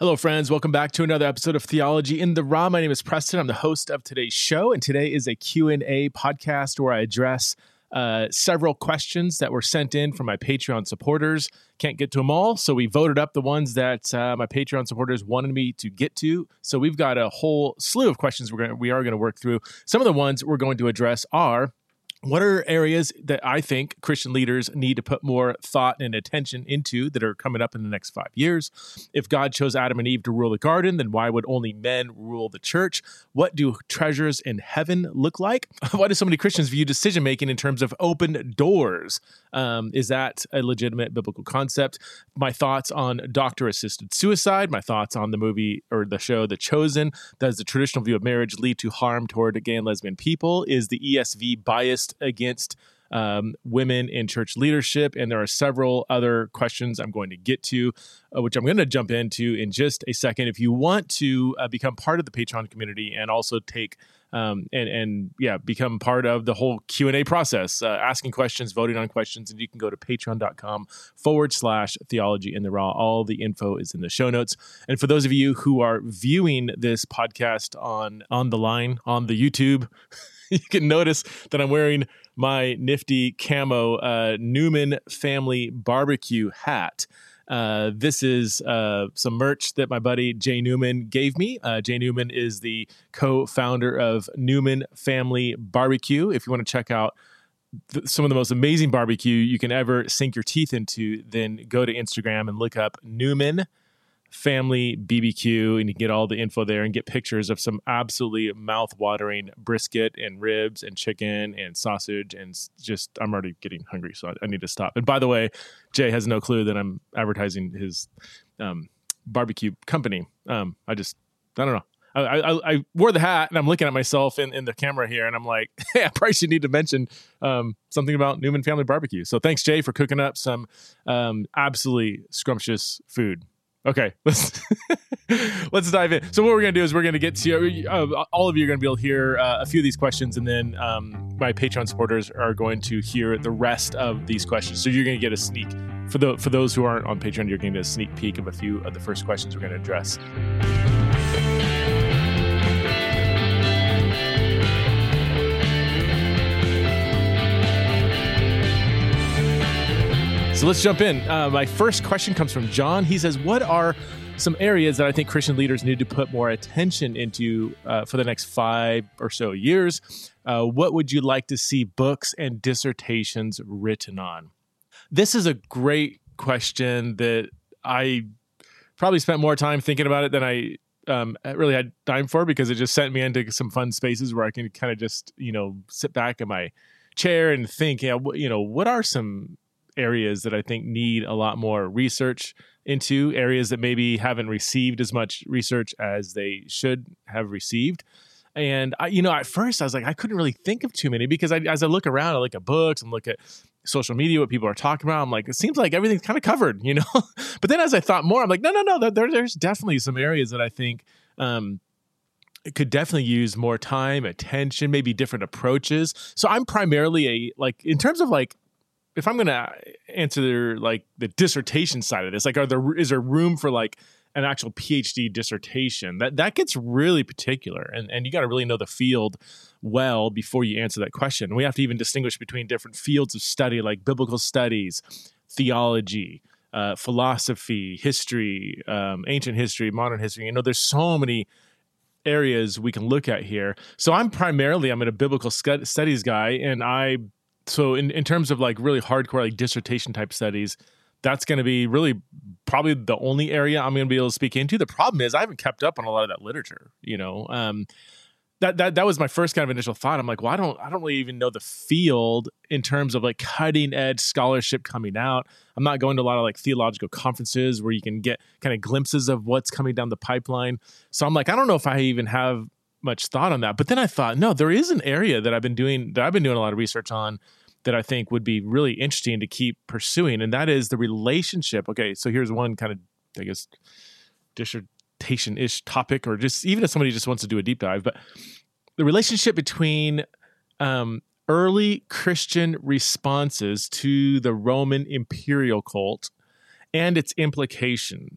Hello, friends. Welcome back to another episode of Theology in the Raw. My name is Preston. I'm the host of today's show, and today is a Q&A podcast where I address uh, several questions that were sent in from my Patreon supporters. Can't get to them all, so we voted up the ones that uh, my Patreon supporters wanted me to get to. So we've got a whole slew of questions we're gonna, we are going to work through. Some of the ones we're going to address are what are areas that I think Christian leaders need to put more thought and attention into that are coming up in the next five years? If God chose Adam and Eve to rule the garden, then why would only men rule the church? What do treasures in heaven look like? Why do so many Christians view decision making in terms of open doors? Um, is that a legitimate biblical concept? My thoughts on doctor assisted suicide, my thoughts on the movie or the show The Chosen. Does the traditional view of marriage lead to harm toward gay and lesbian people? Is the ESV biased against um, women in church leadership. And there are several other questions I'm going to get to, uh, which I'm going to jump into in just a second. If you want to uh, become part of the Patreon community and also take um, and and yeah, become part of the whole Q and A process, uh, asking questions, voting on questions, and you can go to patreon.com forward slash theology in the raw. All the info is in the show notes. And for those of you who are viewing this podcast on on the line on the YouTube. you can notice that I'm wearing my nifty camo uh, Newman family barbecue hat. Uh, this is uh, some merch that my buddy Jay Newman gave me. Uh, Jay Newman is the co founder of Newman Family Barbecue. If you want to check out th- some of the most amazing barbecue you can ever sink your teeth into, then go to Instagram and look up Newman family BBQ, and you get all the info there and get pictures of some absolutely mouth-watering brisket and ribs and chicken and sausage. And just, I'm already getting hungry, so I, need to stop. And by the way, Jay has no clue that I'm advertising his um, barbecue company. Um, I just, I don't know. I, I, I, wore the hat and I'm looking at myself in, in the camera here and I'm like, hey, I probably should need to mention um, something about Newman Family Barbecue. So thanks, Jay, for cooking up some um, absolutely scrumptious food. Okay, let's let's dive in. So what we're gonna do is we're gonna get to uh, all of you are gonna be able to hear uh, a few of these questions, and then um, my Patreon supporters are going to hear the rest of these questions. So you're gonna get a sneak for the for those who aren't on Patreon. You're getting a sneak peek of a few of the first questions we're gonna address. So let's jump in. Uh, my first question comes from John. He says, What are some areas that I think Christian leaders need to put more attention into uh, for the next five or so years? Uh, what would you like to see books and dissertations written on? This is a great question that I probably spent more time thinking about it than I um, really had time for because it just sent me into some fun spaces where I can kind of just, you know, sit back in my chair and think, yeah, you know, what are some areas that I think need a lot more research into, areas that maybe haven't received as much research as they should have received. And I, you know, at first I was like, I couldn't really think of too many because I, as I look around, I look at books and look at social media, what people are talking about. I'm like, it seems like everything's kind of covered, you know. but then as I thought more, I'm like, no, no, no. There, there's definitely some areas that I think um, could definitely use more time, attention, maybe different approaches. So I'm primarily a like in terms of like if I'm going to answer like the dissertation side of this, like, are there is there room for like an actual PhD dissertation? That that gets really particular, and and you got to really know the field well before you answer that question. we have to even distinguish between different fields of study, like biblical studies, theology. Uh, philosophy, history, um, ancient history, modern history. You know, there's so many areas we can look at here. So I'm primarily I'm a biblical studies guy, and I so in, in terms of like really hardcore like dissertation type studies that's going to be really probably the only area i'm going to be able to speak into. The problem is i haven't kept up on a lot of that literature you know? Um, that, that that was my first kind of initial thought. I'm like well i don't i don't really even know the field in terms of like cutting edge scholarship coming out. I'm not going to a lot of like theological conferences where you can get kind of glimpses of what's coming down the pipeline. So i'm like i don't know if i even have much thought on that but then i thought no there is an area that i've been doing that i've been doing a lot of research on that I think would be really interesting to keep pursuing, and that is the relationship. Okay, so here's one kind of, I guess, dissertation ish topic, or just even if somebody just wants to do a deep dive, but the relationship between um, early Christian responses to the Roman imperial cult and its implication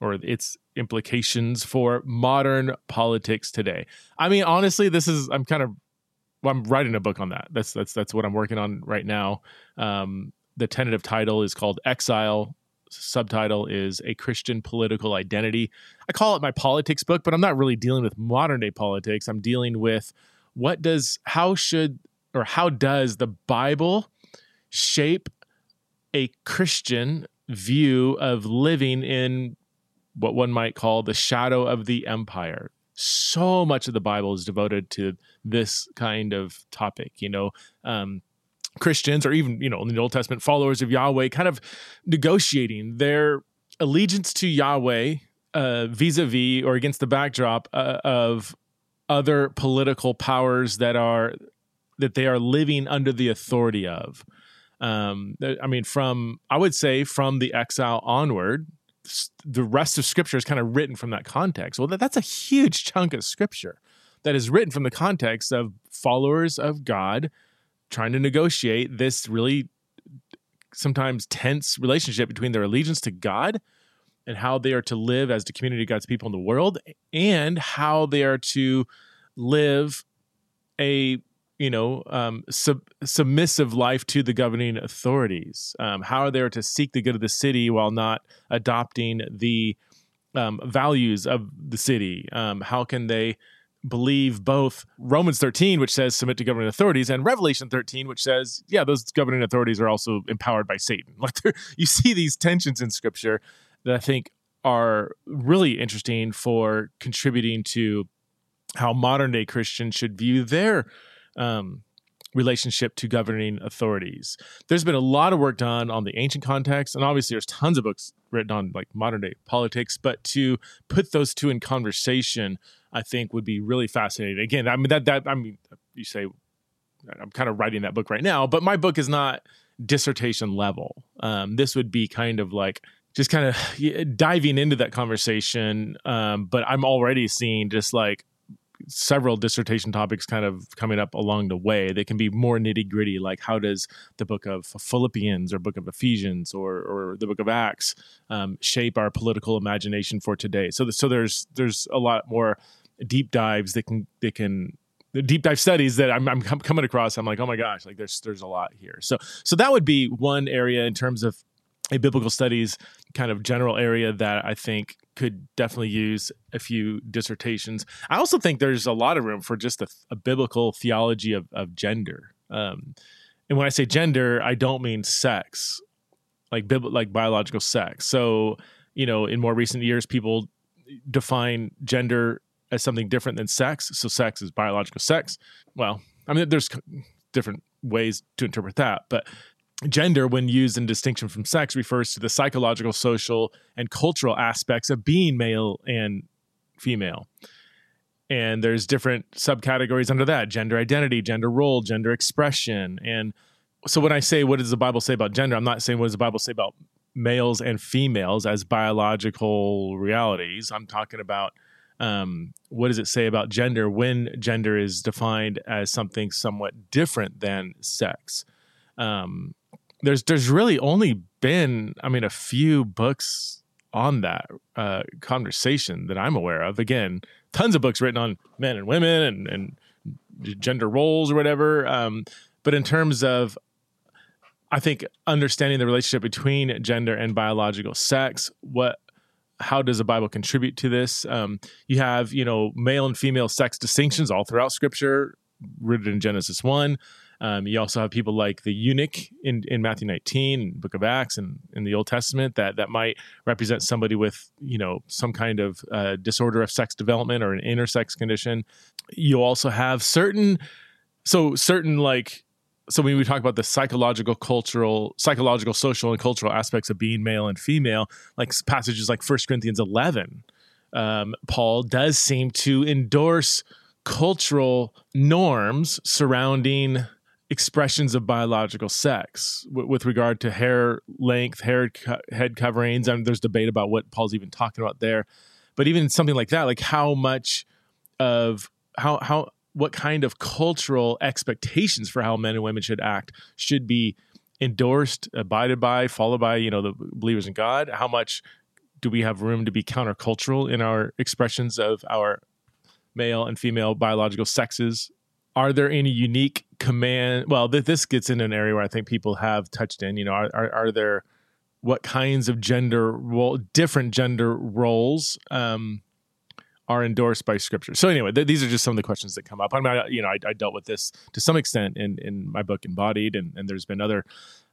or its implications for modern politics today. I mean, honestly, this is I'm kind of well, I'm writing a book on that. That's that's that's what I'm working on right now. Um, the tentative title is called Exile. Subtitle is A Christian Political Identity. I call it my politics book, but I'm not really dealing with modern day politics. I'm dealing with what does, how should, or how does the Bible shape a Christian view of living in what one might call the shadow of the empire? So much of the Bible is devoted to this kind of topic. You know, um, Christians or even, you know, in the Old Testament followers of Yahweh kind of negotiating their allegiance to Yahweh vis a vis or against the backdrop uh, of other political powers that are that they are living under the authority of. Um, I mean, from I would say from the exile onward, the rest of Scripture is kind of written from that context. Well, that, that's a huge chunk of Scripture that is written from the context of followers of God trying to negotiate this really sometimes tense relationship between their allegiance to God and how they are to live as the community of God's people in the world and how they are to live a you know um, sub- submissive life to the governing authorities um, how are they to seek the good of the city while not adopting the um, values of the city um, how can they believe both Romans 13, which says submit to governing authorities, and Revelation 13, which says, yeah, those governing authorities are also empowered by Satan. Like you see these tensions in scripture that I think are really interesting for contributing to how modern day Christians should view their um, relationship to governing authorities. There's been a lot of work done on the ancient context, and obviously there's tons of books written on like modern day politics, but to put those two in conversation I think would be really fascinating. Again, I mean that that I mean you say I'm kind of writing that book right now, but my book is not dissertation level. Um, this would be kind of like just kind of diving into that conversation. Um, but I'm already seeing just like several dissertation topics kind of coming up along the way They can be more nitty gritty, like how does the book of Philippians or book of Ephesians or, or the book of Acts um, shape our political imagination for today? So, so there's there's a lot more deep dives that can they can the deep dive studies that I'm, I'm coming across. I'm like, oh my gosh, like there's there's a lot here. So so that would be one area in terms of a biblical studies kind of general area that I think could definitely use a few dissertations. I also think there's a lot of room for just a, a biblical theology of, of gender. Um, and when I say gender, I don't mean sex, like bib- like biological sex. So you know, in more recent years, people define gender as something different than sex. So sex is biological sex. Well, I mean, there's different ways to interpret that, but gender, when used in distinction from sex, refers to the psychological, social, and cultural aspects of being male and female. And there's different subcategories under that gender identity, gender role, gender expression. And so when I say, what does the Bible say about gender? I'm not saying, what does the Bible say about males and females as biological realities. I'm talking about um, what does it say about gender when gender is defined as something somewhat different than sex? Um, there's there's really only been, I mean, a few books on that uh, conversation that I'm aware of. Again, tons of books written on men and women and, and gender roles or whatever. Um, but in terms of, I think understanding the relationship between gender and biological sex, what how does the Bible contribute to this? Um, you have, you know, male and female sex distinctions all throughout Scripture, rooted in Genesis 1. Um, you also have people like the eunuch in, in Matthew 19, Book of Acts, and in the Old Testament that that might represent somebody with you know some kind of uh, disorder of sex development or an intersex condition. You also have certain so certain like so when we talk about the psychological cultural psychological social and cultural aspects of being male and female like passages like First corinthians 11 um, paul does seem to endorse cultural norms surrounding expressions of biological sex w- with regard to hair length hair co- head coverings. And there's debate about what paul's even talking about there. But even something like that like how much of how how what kind of cultural expectations for how men and women should act should be endorsed, abided by, followed by, you know, the believers in God, how much do we have room to be countercultural in our expressions of our male and female biological sexes? Are there any unique command? Well, th- this gets into an area where I think people have touched in. You know, are, are, are there what kinds of gender role, different gender roles um, are endorsed by scripture. So anyway, th- these are just some of the questions that come up. I mean, I, you know, I, I, dealt with this to some extent in in my book Embodied, and, and there's been other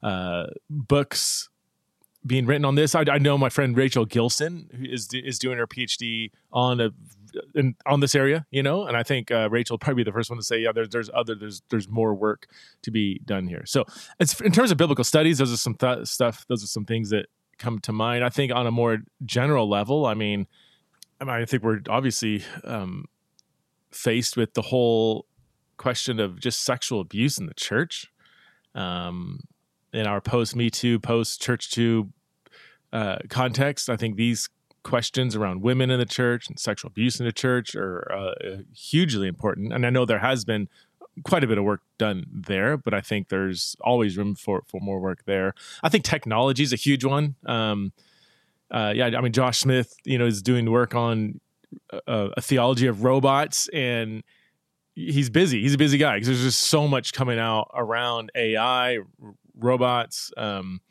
uh, books being written on this. I, I, know my friend Rachel Gilson is is doing her PhD on a in, on this area, you know, and I think uh, Rachel probably be the first one to say, yeah, there's there's other there's there's more work to be done here. So it's in terms of biblical studies, those are some th- stuff. Those are some things that come to mind. I think on a more general level, I mean, I, mean, I think we're obviously um, faced with the whole question of just sexual abuse in the church. Um, in our post Me Too, post Church Too uh, context, I think these questions around women in the church and sexual abuse in the church are uh, hugely important. And I know there has been quite a bit of work done there, but I think there's always room for for more work there. I think technology is a huge one. Um, uh, yeah, I mean Josh Smith, you know, is doing work on a, uh, a theology of robots, and he's busy. He's a busy guy because there's just so much coming out around AI, robots, um,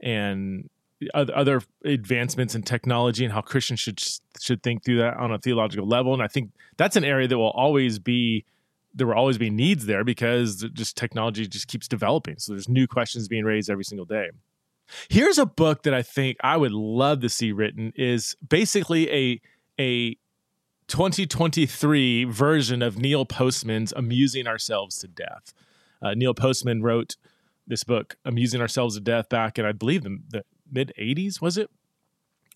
and other advancements in technology and how Christians should should think through that on a theological level. And I think that's an area that will always be there will always be needs there because just technology just keeps developing. So there's new questions being raised every single day. Here's a book that I think I would love to see written is basically a a 2023 version of Neil Postman's Amusing Ourselves to Death. Uh, Neil Postman wrote this book, Amusing Ourselves to Death, back in, I believe, the, the mid 80s, was it?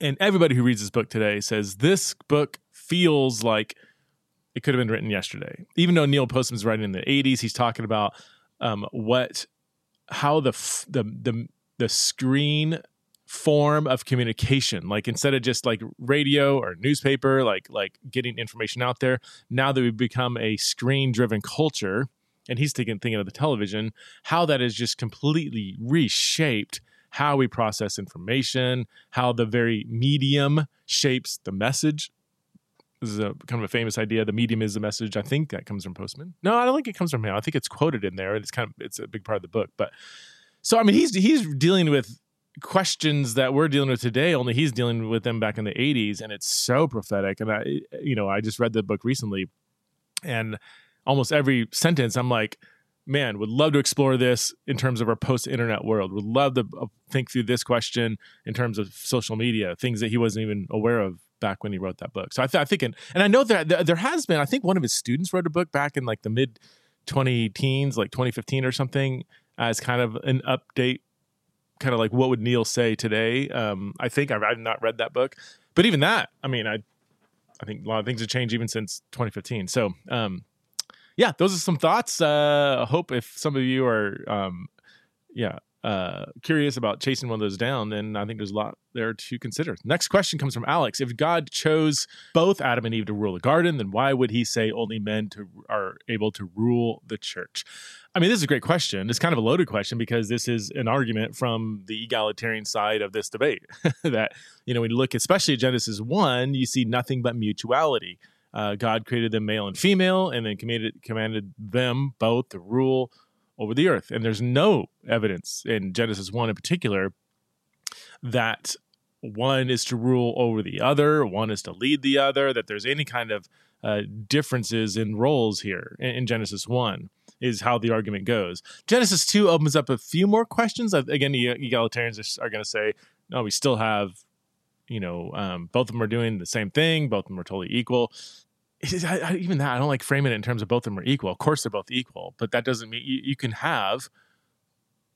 And everybody who reads this book today says this book feels like it could have been written yesterday. Even though Neil Postman's writing in the 80s, he's talking about um, what, how the, the, the, the screen form of communication like instead of just like radio or newspaper like like getting information out there now that we've become a screen driven culture and he's thinking thinking of the television how that has just completely reshaped how we process information, how the very medium shapes the message. This is a kind of a famous idea. The medium is the message. I think that comes from Postman. No, I don't think it comes from him. I think it's quoted in there. It's kind of it's a big part of the book. But so I mean, he's he's dealing with questions that we're dealing with today. Only he's dealing with them back in the '80s, and it's so prophetic. And I, you know, I just read the book recently, and almost every sentence, I'm like man, would love to explore this in terms of our post internet world. Would love to uh, think through this question in terms of social media, things that he wasn't even aware of back when he wrote that book. So I, th- I think, and, and I know that there has been, I think one of his students wrote a book back in like the mid 20 teens, like 2015 or something, as kind of an update, kind of like what would Neil say today? Um, I think I've, I've not read that book, but even that, I mean, I, I think a lot of things have changed even since 2015. So, um, yeah, those are some thoughts. Uh, I hope if some of you are, um, yeah, uh, curious about chasing one of those down, then I think there's a lot there to consider. Next question comes from Alex. If God chose both Adam and Eve to rule the garden, then why would he say only men to, are able to rule the church? I mean, this is a great question. It's kind of a loaded question because this is an argument from the egalitarian side of this debate that, you know, when you look especially at Genesis 1, you see nothing but mutuality uh, God created them male and female, and then commanded commanded them both to rule over the earth. And there's no evidence in Genesis one in particular that one is to rule over the other, one is to lead the other. That there's any kind of uh, differences in roles here in, in Genesis one is how the argument goes. Genesis 2 opens up a few more questions. Again, egalitarians are going to say, no, we still have, you know, um, both of them are doing the same thing, both of them are totally equal. I, I, even that I don't like framing it in terms of both of them are equal. Of course, they're both equal, but that doesn't mean you, you can have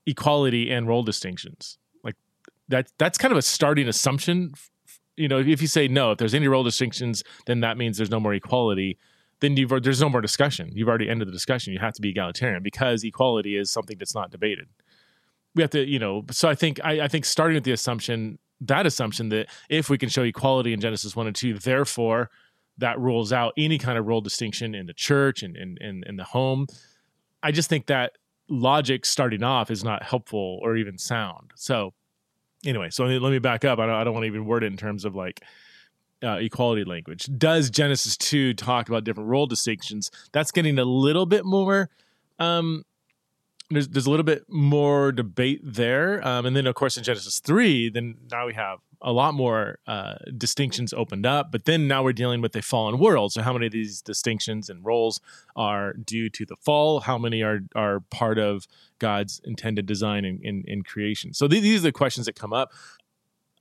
equality and role distinctions. Like that that's kind of a starting assumption. You know, if you say no, if there's any role distinctions, then that means there's no more equality. Then you've there's no more discussion. You've already ended the discussion. You have to be egalitarian because equality is something that's not debated. We have to, you know. So I think I, I think starting with the assumption that assumption that if we can show equality in Genesis one and two, therefore that rules out any kind of role distinction in the church and in, in, in the home. I just think that logic starting off is not helpful or even sound. So anyway, so let me back up. I don't, I don't want to even word it in terms of like uh, equality language. Does Genesis 2 talk about different role distinctions? That's getting a little bit more. Um, there's, there's a little bit more debate there. Um, and then, of course, in Genesis 3, then now we have a lot more uh, distinctions opened up. But then now we're dealing with a fallen world. So, how many of these distinctions and roles are due to the fall? How many are, are part of God's intended design in, in, in creation? So, th- these are the questions that come up.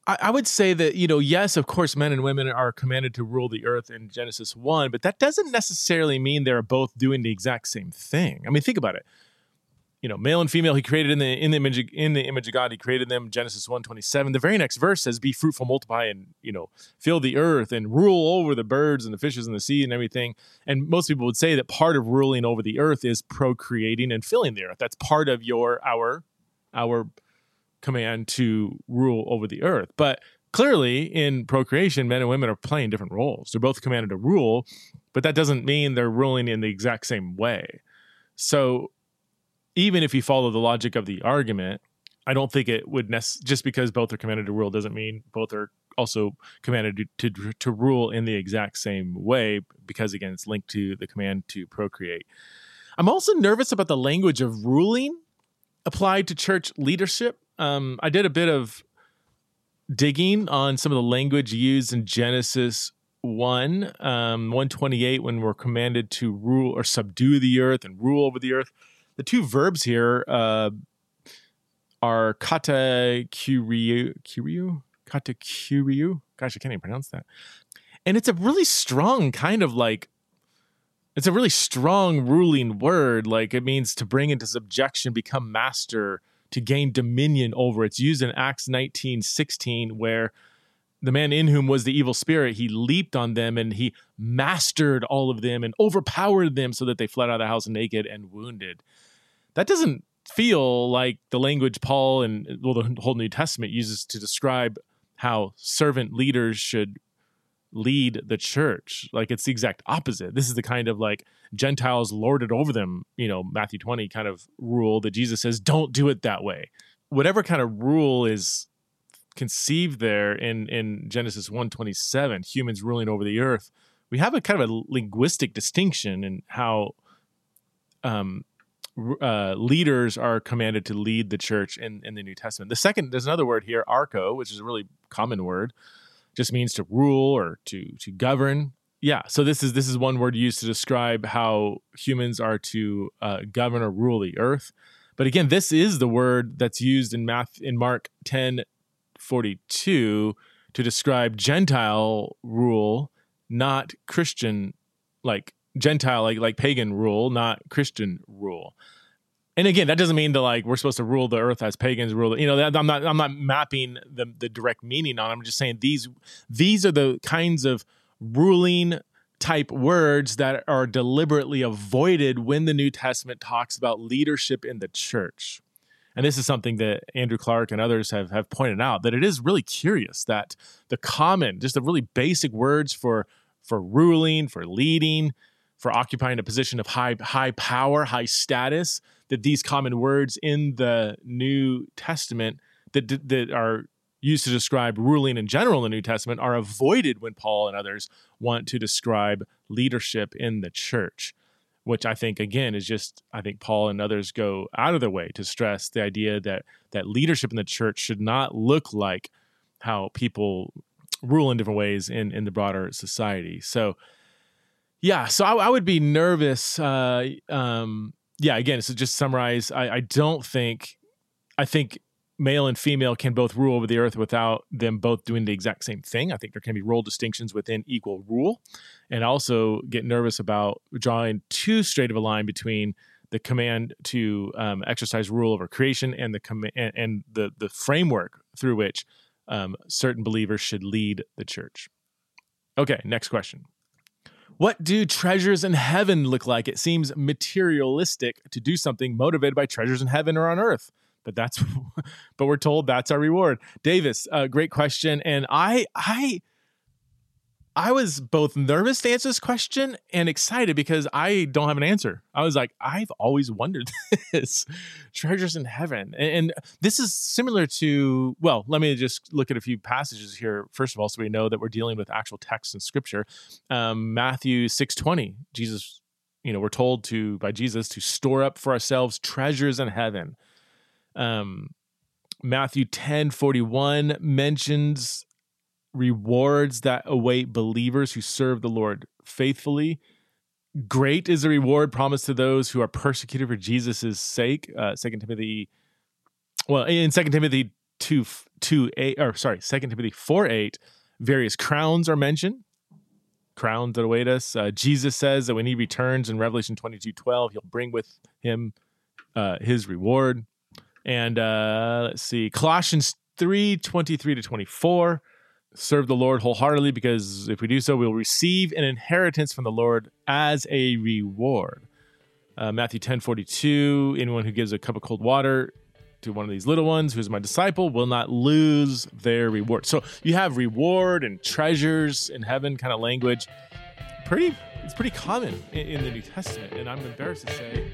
I, I would say that, you know, yes, of course, men and women are commanded to rule the earth in Genesis 1, but that doesn't necessarily mean they're both doing the exact same thing. I mean, think about it you know, male and female, he created in the in the image in the image of God, he created them. Genesis 127. The very next verse says, Be fruitful, multiply, and you know, fill the earth and rule over the birds and the fishes and the sea and everything. And most people would say that part of ruling over the earth is procreating and filling the earth. That's part of your our our command to rule over the earth. But clearly in procreation, men and women are playing different roles. They're both commanded to rule, but that doesn't mean they're ruling in the exact same way. So even if you follow the logic of the argument, I don't think it would nec- just because both are commanded to rule doesn't mean both are also commanded to, to, to rule in the exact same way because again it's linked to the command to procreate. I'm also nervous about the language of ruling applied to church leadership. Um, I did a bit of digging on some of the language used in Genesis 1, um, 128, when we're commanded to rule or subdue the earth and rule over the earth the two verbs here uh, are kata kuriu, kata. Gosh, I can't even pronounce that. And it's a really strong kind of like, it's a really strong ruling word. Like it means to bring into subjection, become master, to gain dominion over. It's used in Acts 19 16, where the man in whom was the evil spirit, he leaped on them and he mastered all of them and overpowered them so that they fled out of the house naked and wounded that doesn't feel like the language Paul and well the whole New Testament uses to describe how servant leaders should lead the church. Like it's the exact opposite. This is the kind of like Gentiles lorded over them, you know, Matthew 20 kind of rule that Jesus says, don't do it that way. Whatever kind of rule is conceived there in in Genesis 127, humans ruling over the earth, we have a kind of a linguistic distinction in how um uh, leaders are commanded to lead the church in, in the New Testament. The second, there's another word here, arco, which is a really common word, just means to rule or to to govern. Yeah, so this is this is one word used to describe how humans are to uh, govern or rule the earth. But again, this is the word that's used in math in Mark 10 42 to describe Gentile rule, not Christian like Gentile, like like pagan rule, not Christian rule. And again, that doesn't mean that like we're supposed to rule the earth as pagans rule. You know, that, I'm not I'm not mapping the the direct meaning on. I'm just saying these these are the kinds of ruling type words that are deliberately avoided when the New Testament talks about leadership in the church. And this is something that Andrew Clarke and others have, have pointed out that it is really curious that the common, just the really basic words for for ruling, for leading, for occupying a position of high high power, high status, that these common words in the New Testament that that are used to describe ruling in general in the New Testament are avoided when Paul and others want to describe leadership in the church, which I think again is just I think Paul and others go out of their way to stress the idea that that leadership in the church should not look like how people rule in different ways in in the broader society. So yeah, so I, I would be nervous. Uh, um, yeah, again, so just summarize, I, I don't think, I think male and female can both rule over the earth without them both doing the exact same thing. I think there can be role distinctions within equal rule, and also get nervous about drawing too straight of a line between the command to um, exercise rule over creation and the com- and, and the the framework through which um, certain believers should lead the church. Okay, next question. What do treasures in heaven look like? It seems materialistic to do something motivated by treasures in heaven or on earth. But that's, but we're told that's our reward. Davis, uh, great question, and I, I, I was both nervous to answer this question and excited because I don't have an answer. I was like, I've always wondered this treasures in heaven. And, and, this is similar to, well, let me just look at a few passages here, first of all, so we know that we're dealing with actual texts in scripture. Um, Matthew 6 20, Jesus, you know, we're told to, by Jesus, to store up for ourselves treasures in heaven. Um, Matthew 10 41 mentions rewards that await believers who serve the Lord faithfully. Great is the reward promised to those who are persecuted for Jesus' sake. Uh, Second Timothy, well, in Second Timothy two two eight, or sorry, Second Timothy four eight, various crowns are mentioned. Crowns that await us. Uh, Jesus says that when he returns in Revelation twenty two twelve, he'll bring with him uh, his reward. And uh, let's see, Colossians three twenty three to twenty four serve the Lord wholeheartedly because if we do so, we'll receive an inheritance from the Lord as a reward. Uh, Matthew 10 42, anyone who gives a cup of cold water to one of these little ones who's my disciple will not lose their reward. So you have reward and treasures in heaven kind of language. Pretty, it's pretty common in, in the New Testament. And I'm embarrassed to say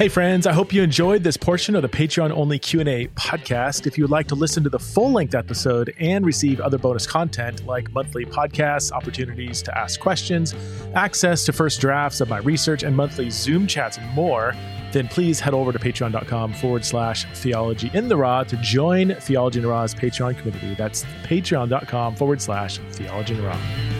Hey friends, I hope you enjoyed this portion of the Patreon only Q&A podcast. If you would like to listen to the full-length episode and receive other bonus content like monthly podcasts, opportunities to ask questions, access to first drafts of my research and monthly Zoom chats and more, then please head over to patreon.com forward slash theology in the raw to join Theology in the Raw's Patreon community. That's patreon.com forward slash theology in the raw.